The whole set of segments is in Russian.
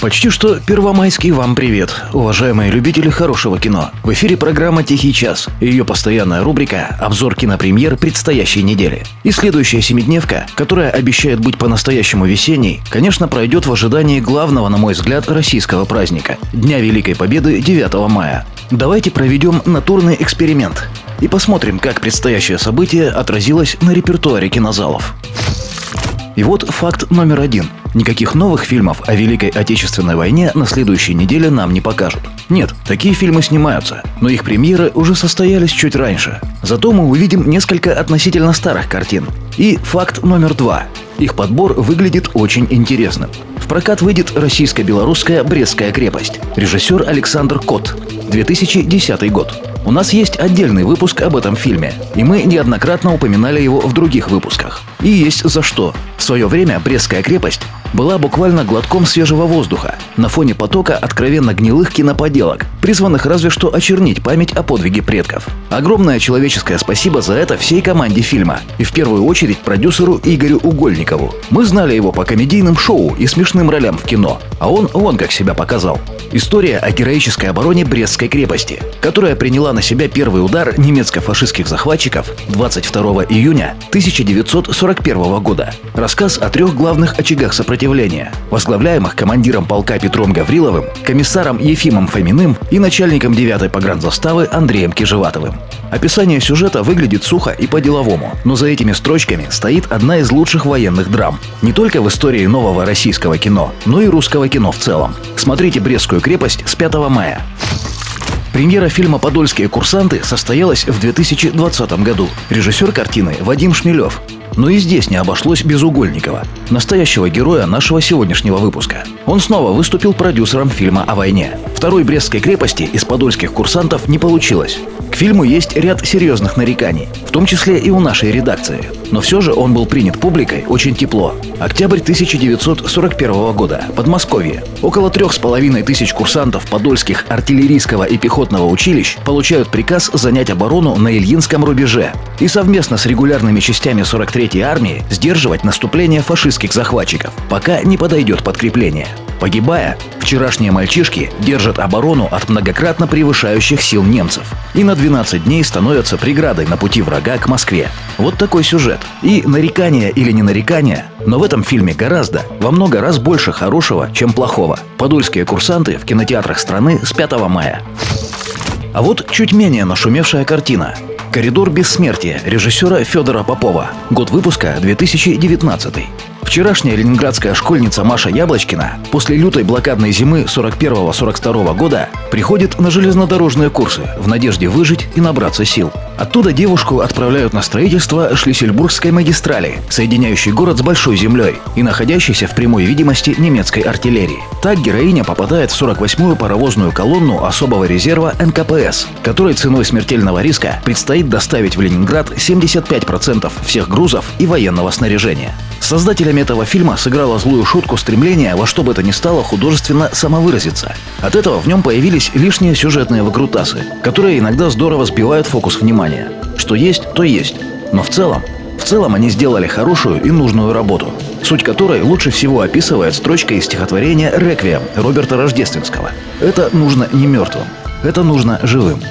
Почти что первомайский вам привет, уважаемые любители хорошего кино. В эфире программа «Тихий час» и ее постоянная рубрика «Обзор кинопремьер предстоящей недели». И следующая семидневка, которая обещает быть по-настоящему весенней, конечно, пройдет в ожидании главного, на мой взгляд, российского праздника – Дня Великой Победы 9 мая. Давайте проведем натурный эксперимент и посмотрим, как предстоящее событие отразилось на репертуаре кинозалов. И вот факт номер один. Никаких новых фильмов о Великой Отечественной войне на следующей неделе нам не покажут. Нет, такие фильмы снимаются, но их премьеры уже состоялись чуть раньше. Зато мы увидим несколько относительно старых картин. И факт номер два. Их подбор выглядит очень интересным. В прокат выйдет российско-белорусская «Брестская крепость». Режиссер Александр Кот. 2010 год. У нас есть отдельный выпуск об этом фильме, и мы неоднократно упоминали его в других выпусках. И есть за что. В свое время Брестская крепость была буквально глотком свежего воздуха на фоне потока откровенно гнилых киноподелок, призванных разве что очернить память о подвиге предков. Огромное человеческое спасибо за это всей команде фильма, и в первую очередь продюсеру Игорю Угольникову. Мы знали его по комедийным шоу и смешным ролям в кино, а он вон как себя показал. История о героической обороне Брестской крепости, которая приняла на себя первый удар немецко-фашистских захватчиков 22 июня 1941 года. Рассказ о трех главных очагах сопротивления, возглавляемых командиром полка Петром Гавриловым, комиссаром Ефимом Фоминым и начальником 9-й погранзаставы Андреем Кижеватовым. Описание сюжета выглядит сухо и по-деловому, но за этими строчками стоит одна из лучших военных драм. Не только в истории нового российского кино, но и русского кино в целом. Смотрите «Брестскую крепость» с 5 мая. Премьера фильма «Подольские курсанты» состоялась в 2020 году. Режиссер картины Вадим Шмелев. Но и здесь не обошлось без Угольникова, настоящего героя нашего сегодняшнего выпуска. Он снова выступил продюсером фильма о войне. Второй Брестской крепости из подольских курсантов не получилось. К фильму есть ряд серьезных нареканий, в том числе и у нашей редакции. Но все же он был принят публикой очень тепло. Октябрь 1941 года. Подмосковье. Около трех с половиной тысяч курсантов Подольских артиллерийского и пехотного училищ получают приказ занять оборону на Ильинском рубеже и совместно с регулярными частями 43-й армии сдерживать наступление фашистских захватчиков, пока не подойдет подкрепление. Погибая, вчерашние мальчишки держат оборону от многократно превышающих сил немцев и на 12 дней становятся преградой на пути врага к Москве. Вот такой сюжет. И нарекание или не нарекание, но в этом фильме гораздо, во много раз больше хорошего, чем плохого. Подольские курсанты в кинотеатрах страны с 5 мая. А вот чуть менее нашумевшая картина. «Коридор бессмертия» режиссера Федора Попова. Год выпуска 2019. Вчерашняя ленинградская школьница Маша Яблочкина после лютой блокадной зимы 41-42 года приходит на железнодорожные курсы в надежде выжить и набраться сил. Оттуда девушку отправляют на строительство Шлиссельбургской магистрали, соединяющей город с Большой землей и находящейся в прямой видимости немецкой артиллерии. Так героиня попадает в 48-ю паровозную колонну особого резерва НКПС, которой ценой смертельного риска предстоит доставить в Ленинград 75% всех грузов и военного снаряжения. Создателями этого фильма сыграла злую шутку стремления во что бы то ни стало художественно самовыразиться. От этого в нем появились лишние сюжетные выкрутасы, которые иногда здорово сбивают фокус внимания. Что есть, то есть. Но в целом, в целом они сделали хорошую и нужную работу, суть которой лучше всего описывает строчка из стихотворения «Реквием» Роберта Рождественского. Это нужно не мертвым, это нужно живым.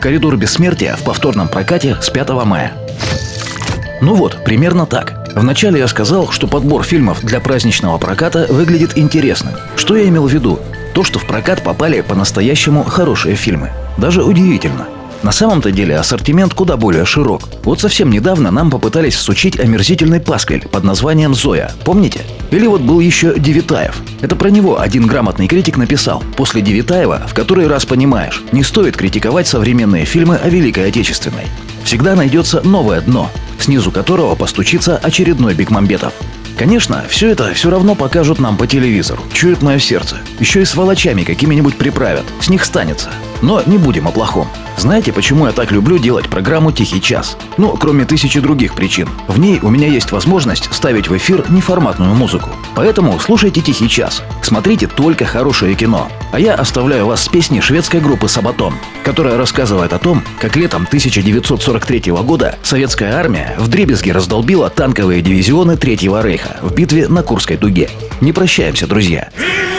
«Коридор бессмертия» в повторном прокате с 5 мая. Ну вот, примерно так – Вначале я сказал, что подбор фильмов для праздничного проката выглядит интересным. Что я имел в виду? То, что в прокат попали по-настоящему хорошие фильмы. Даже удивительно. На самом-то деле ассортимент куда более широк. Вот совсем недавно нам попытались всучить омерзительный пасквиль под названием «Зоя». Помните? Или вот был еще Девитаев. Это про него один грамотный критик написал. После Девитаева в который раз понимаешь, не стоит критиковать современные фильмы о Великой Отечественной. Всегда найдется новое дно, снизу которого постучится очередной Бекмамбетов. Конечно, все это все равно покажут нам по телевизору. Чует мое сердце. Еще и с волочами какими-нибудь приправят. С них станется. Но не будем о плохом. Знаете, почему я так люблю делать программу «Тихий час»? Ну, кроме тысячи других причин. В ней у меня есть возможность ставить в эфир неформатную музыку. Поэтому слушайте «Тихий час». Смотрите только хорошее кино. А я оставляю вас с песней шведской группы «Сабатон», которая рассказывает о том, как летом 1943 года советская армия в дребезги раздолбила танковые дивизионы Третьего Рейха в битве на Курской дуге. Не прощаемся, друзья. Into